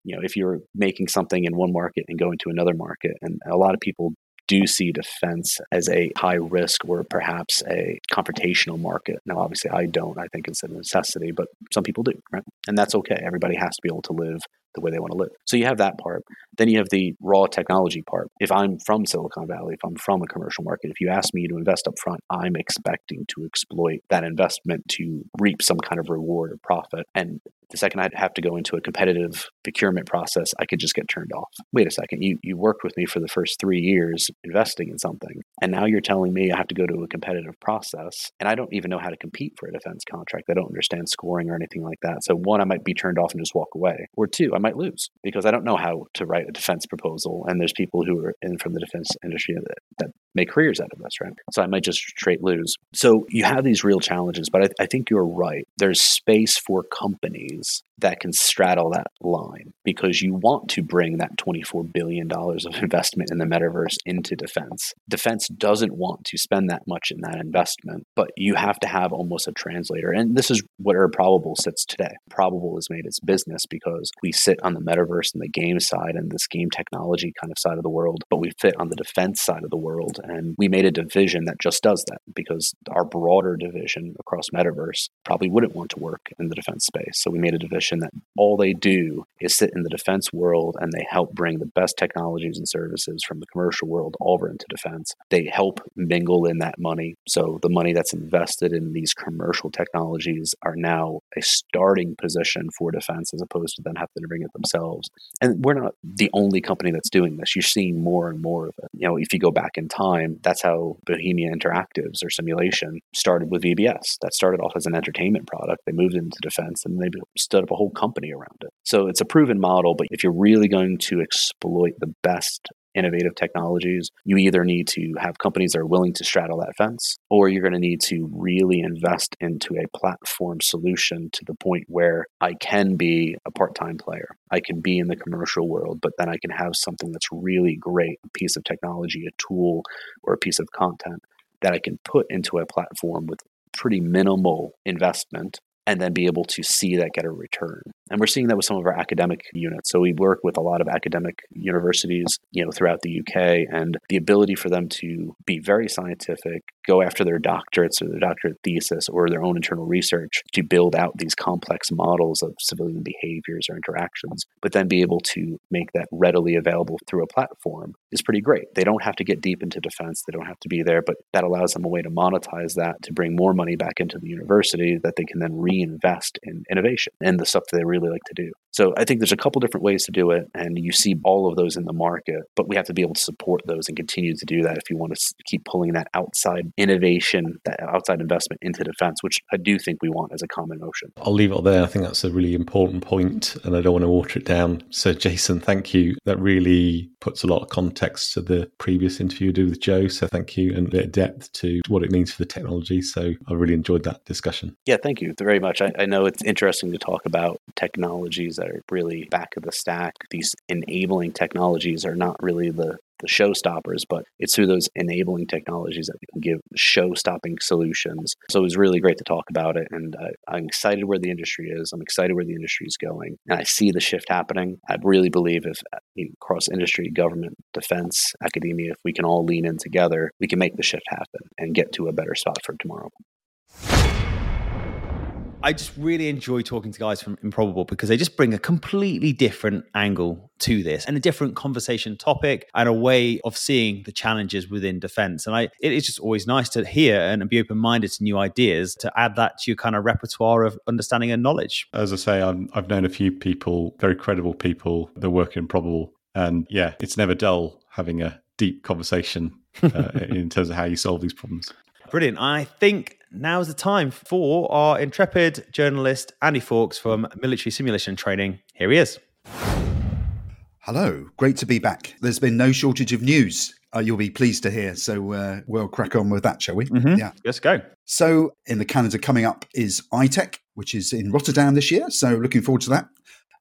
you know if you're making something in one market and going to another market and a lot of people do see defense as a high risk or perhaps a confrontational market. Now, obviously, I don't. I think it's a necessity, but some people do, right? And that's okay. Everybody has to be able to live the way they want to live. So you have that part. Then you have the raw technology part. If I'm from Silicon Valley, if I'm from a commercial market, if you ask me to invest up front, I'm expecting to exploit that investment to reap some kind of reward or profit. And the second I'd have to go into a competitive procurement process, I could just get turned off. Wait a second, you, you worked with me for the first three years investing in something, and now you're telling me I have to go to a competitive process, and I don't even know how to compete for a defense contract. I don't understand scoring or anything like that. So, one, I might be turned off and just walk away, or two, I might lose because I don't know how to write a defense proposal, and there's people who are in from the defense industry that, that make careers out of this, right? So I might just straight lose. So you have these real challenges, but I, I think you're right. There's space for companies that can straddle that line because you want to bring that $24 billion of investment in the metaverse into defense. Defense doesn't want to spend that much in that investment, but you have to have almost a translator. And this is where Improbable sits today. Improbable has made its business because we sit on the metaverse and the game side and this game technology kind of side of the world, but we fit on the defense side of the world. And we made a division that just does that because our broader division across metaverse probably wouldn't want to work in the defense space. So we made a division that all they do is sit in the defense world and they help bring the best technologies and services from the commercial world over into defense. They help mingle in that money. So the money that's invested in these commercial technologies are now a starting position for defense as opposed to then having to bring it themselves. And we're not the only company that's doing this. You're seeing more and more of it. You know, if you go back in time, that's how Bohemia Interactives or simulation started with VBS. That started off as an entertainment product. They moved into defense and they stood up a whole company around it. So it's a proven model, but if you're really going to exploit the best innovative technologies, you either need to have companies that are willing to straddle that fence, or you're going to need to really invest into a platform solution to the point where I can be a part time player. I can be in the commercial world, but then I can have something that's really great a piece of technology, a tool, or a piece of content that I can put into a platform with pretty minimal investment and then be able to see that get a return. And we're seeing that with some of our academic units. So we work with a lot of academic universities, you know, throughout the UK and the ability for them to be very scientific, go after their doctorates or their doctorate thesis or their own internal research to build out these complex models of civilian behaviors or interactions, but then be able to make that readily available through a platform is pretty great. They don't have to get deep into defense, they don't have to be there, but that allows them a way to monetize that to bring more money back into the university that they can then reinvest in innovation and the stuff that they really like to do. So I think there's a couple different ways to do it, and you see all of those in the market, but we have to be able to support those and continue to do that if you want to keep pulling that outside innovation, that outside investment into defense, which I do think we want as a common motion. I'll leave it there. I think that's a really important point, and I don't want to water it down. So, Jason, thank you. That really puts a lot of context to the previous interview we did with Joe. So, thank you, and a bit of depth to what it means for the technology. So, I really enjoyed that discussion. Yeah, thank you very much. I, I know it's interesting to talk about technologies that are really back of the stack. These enabling technologies are not really the the show stoppers, but it's through those enabling technologies that we can give show stopping solutions. So it was really great to talk about it. And uh, I'm excited where the industry is. I'm excited where the industry is going. And I see the shift happening. I really believe if you know, across industry, government, defense, academia, if we can all lean in together, we can make the shift happen and get to a better spot for tomorrow. I just really enjoy talking to guys from Improbable because they just bring a completely different angle to this and a different conversation topic and a way of seeing the challenges within defense. And I, it is just always nice to hear and be open minded to new ideas to add that to your kind of repertoire of understanding and knowledge. As I say, i have known a few people, very credible people that work in Improbable. And yeah, it's never dull having a deep conversation uh, [LAUGHS] in terms of how you solve these problems. Brilliant. I think now's the time for our intrepid journalist, Andy Fawkes from Military Simulation Training. Here he is. Hello, great to be back. There's been no shortage of news. Uh, you'll be pleased to hear. So uh, we'll crack on with that, shall we? Mm-hmm. Yeah. Let's go. So in the Canada coming up is ITEC, which is in Rotterdam this year. So looking forward to that.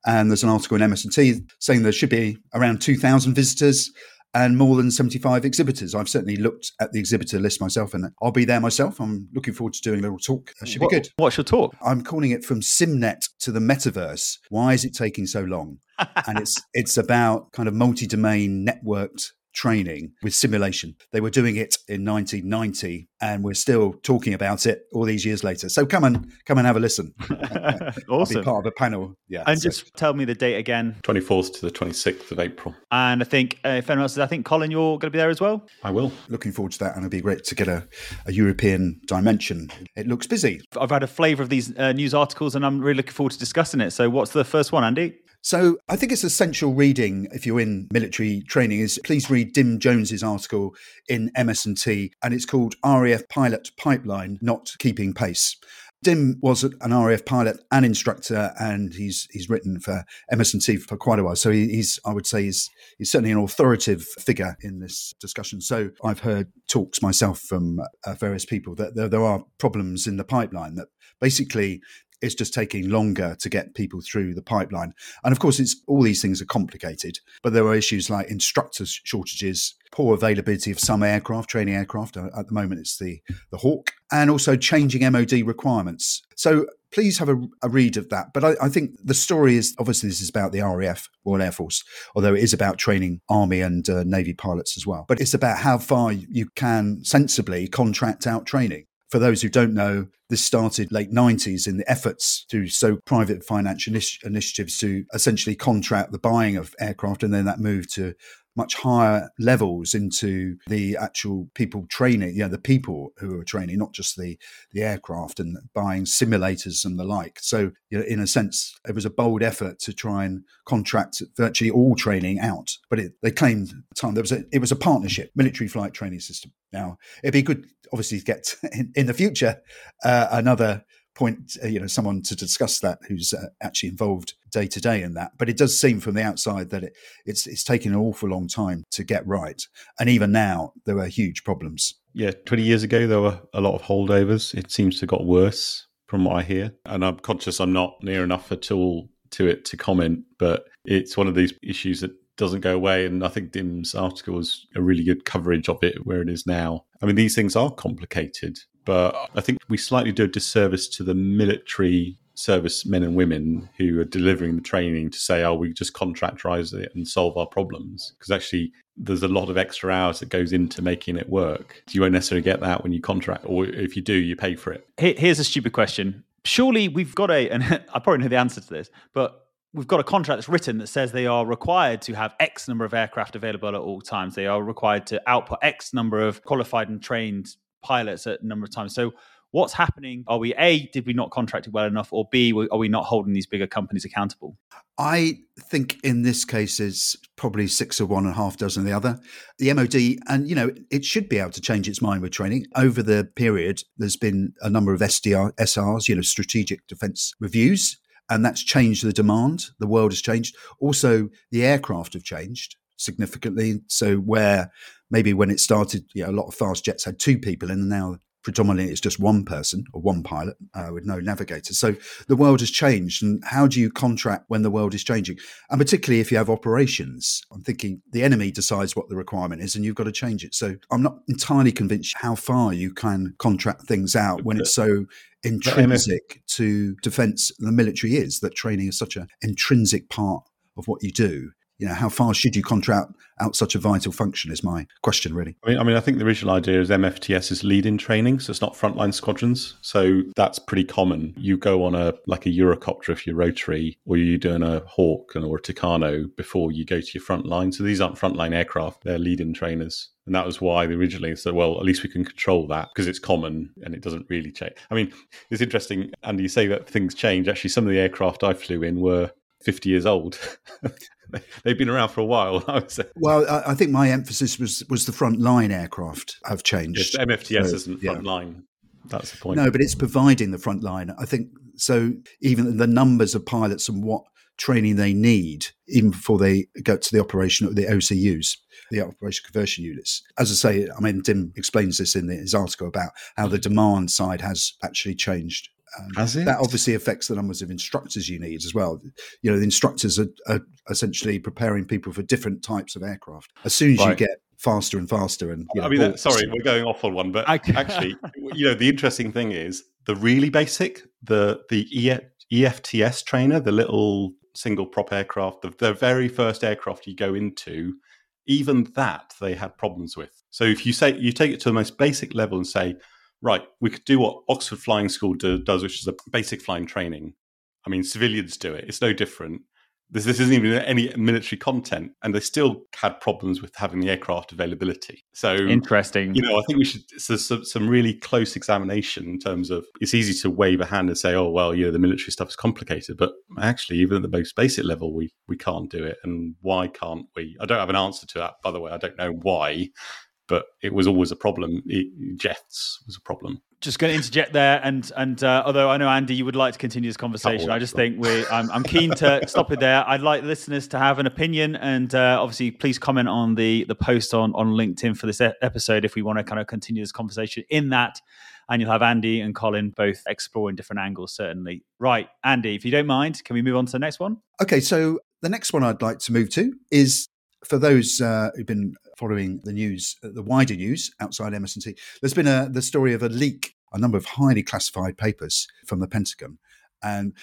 And there's an article in MS&T saying there should be around 2,000 visitors and more than 75 exhibitors. I've certainly looked at the exhibitor list myself and I'll be there myself. I'm looking forward to doing a little talk. It should what, be good. What's your talk? I'm calling it From SimNet to the Metaverse. Why is it taking so long? [LAUGHS] and it's it's about kind of multi-domain networked training with simulation. They were doing it in 1990 and we're still talking about it all these years later. So come and come and have a listen. [LAUGHS] awesome. be part of a panel. Yeah. And so. just tell me the date again. 24th to the 26th of April. And I think uh, if anyone else is, I think Colin, you're going to be there as well. I will. Looking forward to that. And it'd be great to get a, a European dimension. It looks busy. I've had a flavour of these uh, news articles and I'm really looking forward to discussing it. So what's the first one, Andy? So I think it's essential reading if you're in military training is please read Dim Jones's article in MS&T and it's called RAF Pilot Pipeline Not Keeping Pace. Dim was an RAF pilot and instructor, and he's he's written for MS&T for quite a while. So he's, I would say, he's, he's certainly an authoritative figure in this discussion. So I've heard talks myself from uh, various people that there, there are problems in the pipeline that basically it's just taking longer to get people through the pipeline. And of course, it's all these things are complicated, but there are issues like instructor shortages, poor availability of some aircraft, training aircraft. Uh, at the moment, it's the the Hawk, and also changing MOD requirements. So please have a, a read of that. But I, I, think the story is obviously this is about the RAF, Royal Air Force, although it is about training Army and uh, Navy pilots as well. But it's about how far you can sensibly contract out training. For those who don't know, this started late 90s in the efforts to so private financial initiatives to essentially contract the buying of aircraft, and then that moved to much higher levels into the actual people training, you know, the people who are training, not just the the aircraft and buying simulators and the like. So, you know, in a sense, it was a bold effort to try and contract virtually all training out. But it, they claimed time there was a it was a partnership, military flight training system. Now, it'd be good, obviously, to get [LAUGHS] in, in the future uh, another point, uh, you know, someone to discuss that who's uh, actually involved day to day in that. But it does seem from the outside that it, it's it's taken an awful long time to get right, and even now there are huge problems. Yeah, 20 years ago, there were a lot of holdovers. It seems to have got worse from what I hear. And I'm conscious I'm not near enough at all to it to comment, but it's one of these issues that doesn't go away. And I think Dim's article was a really good coverage of it where it is now. I mean, these things are complicated, but I think we slightly do a disservice to the military service men and women who are delivering the training to say, oh, we just contractorize it and solve our problems. Because actually, there's a lot of extra hours that goes into making it work. You won't necessarily get that when you contract, or if you do, you pay for it. Here's a stupid question. Surely we've got a, and [LAUGHS] I probably know the answer to this, but we've got a contract that's written that says they are required to have X number of aircraft available at all times. They are required to output X number of qualified and trained pilots at a number of times. So what's happening? Are we A, did we not contract it well enough? Or B, are we not holding these bigger companies accountable? I think in this case is probably six of one and a half dozen the other. The MOD, and you know, it should be able to change its mind with training. Over the period, there's been a number of SDR, SRs, you know, strategic defense reviews, and that's changed the demand. The world has changed. Also, the aircraft have changed significantly. So where maybe when it started, you know, a lot of fast jets had two people in, and now predominantly it's just one person or one pilot uh, with no navigator. So the world has changed. And how do you contract when the world is changing? And particularly if you have operations, I'm thinking the enemy decides what the requirement is and you've got to change it. So I'm not entirely convinced how far you can contract things out when it's so intrinsic to defense the military is that training is such an intrinsic part of what you do you know, how far should you contract out such a vital function? Is my question really. I mean, I mean, I think the original idea is MFTS is lead in training, so it's not frontline squadrons. So that's pretty common. You go on a like a Eurocopter if you're rotary, or you're doing a Hawk or a Tucano before you go to your front line. So these aren't frontline aircraft; they're lead in trainers. And that was why originally said, well, at least we can control that because it's common and it doesn't really change. I mean, it's interesting, Andy, you say that things change. Actually, some of the aircraft I flew in were 50 years old. [LAUGHS] [LAUGHS] They've been around for a while. well, I think my emphasis was was the front line aircraft have changed. Yes, MFTS so, isn't front yeah. line. That's the point. No, but it's providing the front line. I think so. Even the numbers of pilots and what training they need, even before they go to the operation of the OCUs, the operation conversion units. As I say, I mean, Dim explains this in his article about how the demand side has actually changed Um, that obviously affects the numbers of instructors you need as well. You know, the instructors are, are essentially preparing people for different types of aircraft. As soon as right. you get faster and faster, and you know, I mean, that, sorry, we're going off on one, but actually, you know, the interesting thing is the really basic, the the EFTS trainer, the little single prop aircraft, the, the very first aircraft you go into, even that they had problems with. So if you say you take it to the most basic level and say, right, we could do what Oxford Flying School do, does, which is a basic flying training. I mean, civilians do it. It's no different. This, this isn't even any military content, and they still had problems with having the aircraft availability. So interesting. You know, I think we should so, so, some really close examination in terms of. It's easy to wave a hand and say, "Oh, well, you know, the military stuff is complicated," but actually, even at the most basic level, we we can't do it. And why can't we? I don't have an answer to that, by the way. I don't know why but it was always a problem. It, jets was a problem. Just going to interject there, and and uh, although I know Andy, you would like to continue this conversation, I just think we I'm, I'm keen to [LAUGHS] stop it there. I'd like listeners to have an opinion, and uh, obviously, please comment on the the post on on LinkedIn for this episode if we want to kind of continue this conversation in that. And you'll have Andy and Colin both exploring different angles, certainly. Right, Andy, if you don't mind, can we move on to the next one? Okay, so the next one I'd like to move to is for those uh, who've been following the news, uh, the wider news outside MS&T, there's been a, the story of a leak, a number of highly classified papers from the Pentagon. And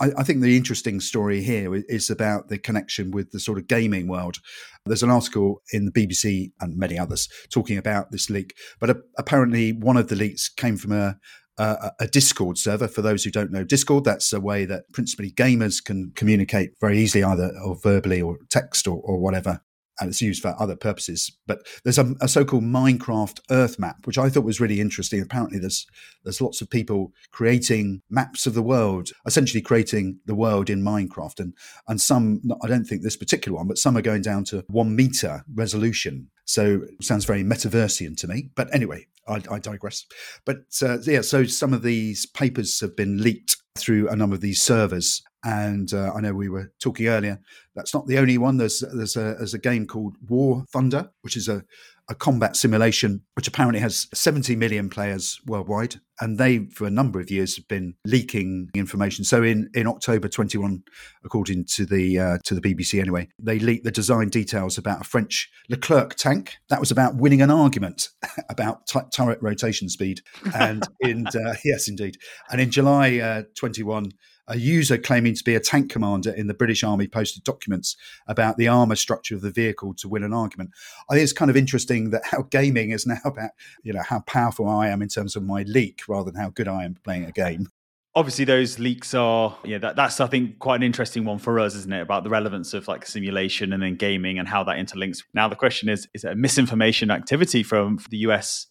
I, I, think the interesting story here is about the connection with the sort of gaming world. There's an article in the BBC and many others talking about this leak, but a, apparently one of the leaks came from a, a, a, Discord server. For those who don't know Discord, that's a way that principally gamers can communicate very easily, either or verbally or text or, or whatever and it's used for other purposes. But there's a, a, so-called Minecraft Earth map, which I thought was really interesting. Apparently, there's there's lots of people creating maps of the world, essentially creating the world in Minecraft, and and some I don't think this particular one, but some are going down to one meter resolution. So sounds very metaversian to me. But anyway, I, I digress. But uh, yeah, so some of these papers have been leaked through a number of these servers. And uh, I know we were talking earlier. That's not the only one. There's there's a there's a game called War Thunder, which is a a combat simulation, which apparently has 70 million players worldwide. And they, for a number of years, have been leaking information. So in, in October 21, according to the uh, to the BBC anyway, they leaked the design details about a French Leclerc tank. That was about winning an argument [LAUGHS] about t- turret rotation speed. And in, uh, [LAUGHS] yes, indeed. And in July uh, 21, a user claiming to be a tank commander in the British Army posted documents about the armor structure of the vehicle to win an argument. I think it's kind of interesting that how gaming is now about, you know, how powerful I am in terms of my leak rather than how good I am playing a game. Obviously, those leaks are, yeah, that, that's, I think, quite an interesting one for us, isn't it? About the relevance of like simulation and then gaming and how that interlinks. Now, the question is, is it a misinformation activity from the US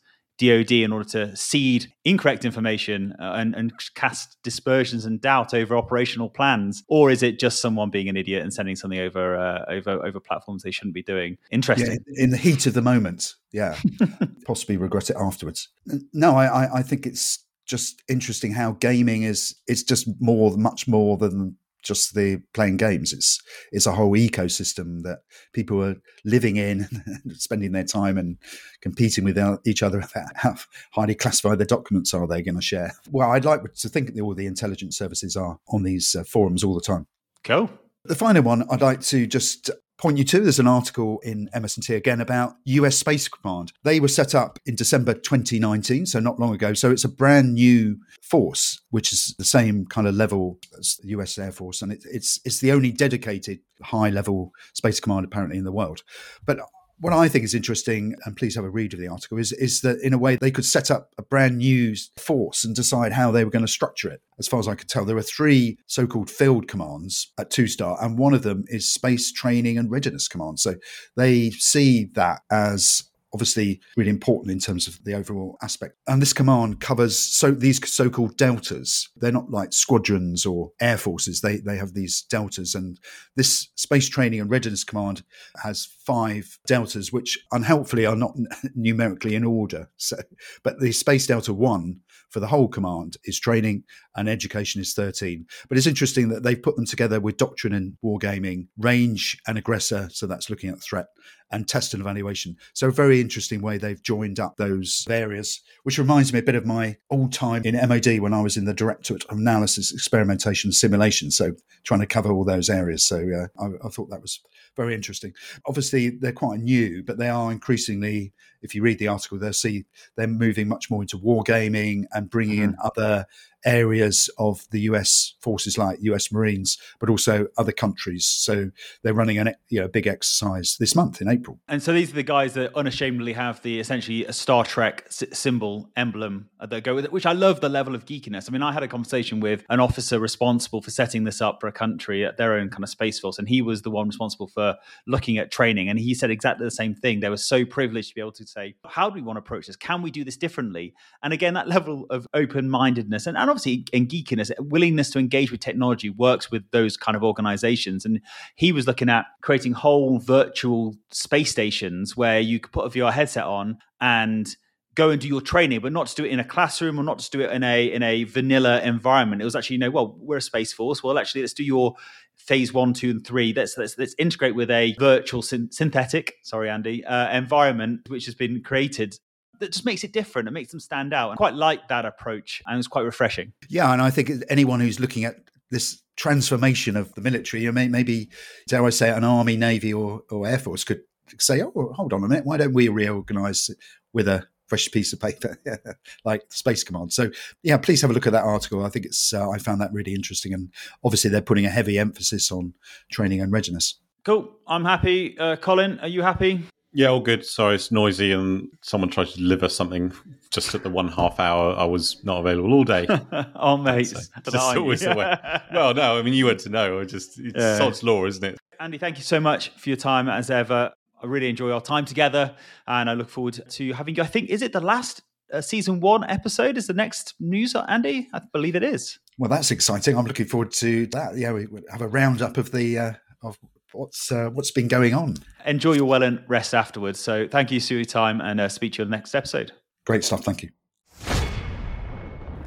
DoD in order to seed incorrect information uh, and, and cast dispersions and doubt over operational plans, or is it just someone being an idiot and sending something over uh, over over platforms they shouldn't be doing? Interesting. Yeah, in the heat of the moment, yeah, [LAUGHS] possibly regret it afterwards. No, I, I think it's just interesting how gaming is it's just more much more than just the playing games. It's it's a whole ecosystem that people are living in, [LAUGHS] spending their time and competing with each other about how highly classified the documents are they going to share. Well, I'd like to think that all the intelligence services are on these uh, forums all the time. Cool. The final one I'd like to just point you to. There's an article in MS&T again about US Space Command. They were set up in December 2019, so not long ago. So it's a brand new force, which is the same kind of level as the US Air Force, and it, it's it's the only dedicated high level space command apparently in the world. But what I think is interesting, and please have a read of the article, is, is that in a way they could set up a brand new force and decide how they were going to structure it. As far as I could tell, there are three so called field commands at Two Star, and one of them is Space Training and Readiness Command. So they see that as obviously really important in terms of the overall aspect. And this command covers so these so-called deltas. They're not like squadrons or air forces. They they have these deltas, and this Space Training and Readiness Command has five deltas, which unhelpfully are not [LAUGHS] numerically in order. So, but the Space Delta One for the whole command is training and education is 13. But it's interesting that they've put them together with doctrine and wargaming, range and aggressor. So that's looking at threat and test and evaluation. So a very interesting way they've joined up those areas, which reminds me a bit of my old time in MOD when I was in the Directorate of Analysis, Experimentation, Simulation. So trying to cover all those areas. So uh, I, I thought that was very interesting. Obviously, they're quite new, but they are increasingly, if you read the article, they'll see they're moving much more into wargaming and bringing mm-hmm. in other areas of the US forces like US Marines, but also other countries. So they're running a you know, big exercise this month in April. And so these are the guys that unashamedly have the essentially a Star Trek symbol emblem uh, that go with it, which I love the level of geekiness. I mean, I had a conversation with an officer responsible for setting this up for a country at their own kind of space force, and he was the one responsible for looking at training. And he said exactly the same thing. They were so privileged to be able to say, how do we want to approach this? Can we do this differently? And again, that level of open mindedness and, and obviously in geekiness, willingness to engage with technology works with those kind of organizations. And he was looking at creating whole virtual space stations where you could put a VR headset on and go and do your training, but not to do it in a classroom or not to do it in a in a vanilla environment. It was actually, you know, well, we're a space force. Well, actually, let's do your phase one, two, and three. Let's let's, let's integrate with a virtual synthetic, sorry, Andy, uh, environment which has been created that just makes it different. It makes them stand out. I quite like that approach, and it's quite refreshing. Yeah, and I think anyone who's looking at this transformation of the military, you know, maybe dare I say, an army, navy, or, or air force could say, "Oh, hold on a minute, why don't we reorganise with a fresh piece of paper [LAUGHS] like Space Command?" So, yeah, please have a look at that article. I think it's uh, I found that really interesting, and obviously they're putting a heavy emphasis on training and readiness. Cool. I'm happy. Uh, Colin, are you happy? Yeah, all good. Sorry, it's noisy, and someone tried to deliver something just at the one half hour. I was not available all day. oh, mate, so, just always the way. [LAUGHS] Well, no, I mean you went to know. I just it's yeah. sod's law, isn't it? Andy, thank you so much for your time as ever. I really enjoy our time together, and I look forward to having you. I think is it the last uh, season one episode? Is the next news, Andy? I believe it is. Well, that's exciting. I'm looking forward to that. Yeah, we have a roundup of the uh, of what's uh, what's been going on. Enjoy your well and rest afterwards. So thank you your time and uh, speak to you on the next episode. Great stuff. Thank you.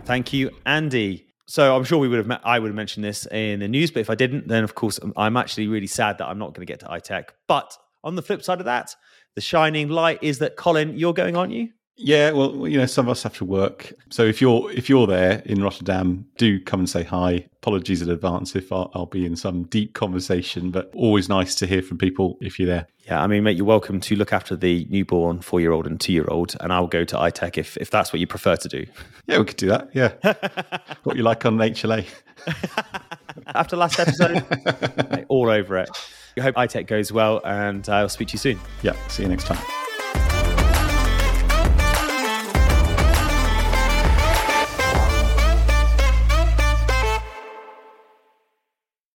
Thank you, Andy. So I'm sure we would have. Met, I would have mentioned this in the news, but if I didn't, then of course I'm actually really sad that I'm not going to get to ITEC. But on the flip side of that, the shining light is that Colin, you're going, aren't you? Yeah, well, you know, some of us have to work. So if you're if you're there in Rotterdam, do come and say hi. Apologies in advance if I'll, I'll, be in some deep conversation, but always nice to hear from people if you're there. Yeah, I mean, mate, you're welcome to look after the newborn, four year old, and two year old, and I'll go to ITEC if if that's what you prefer to do. [LAUGHS] Yeah, we could do that. Yeah, [LAUGHS] what you like on HLA. [LAUGHS] After last episode, mate, all over it. I hope ITEC goes well, and I'll speak to you soon. Yeah, see you next time.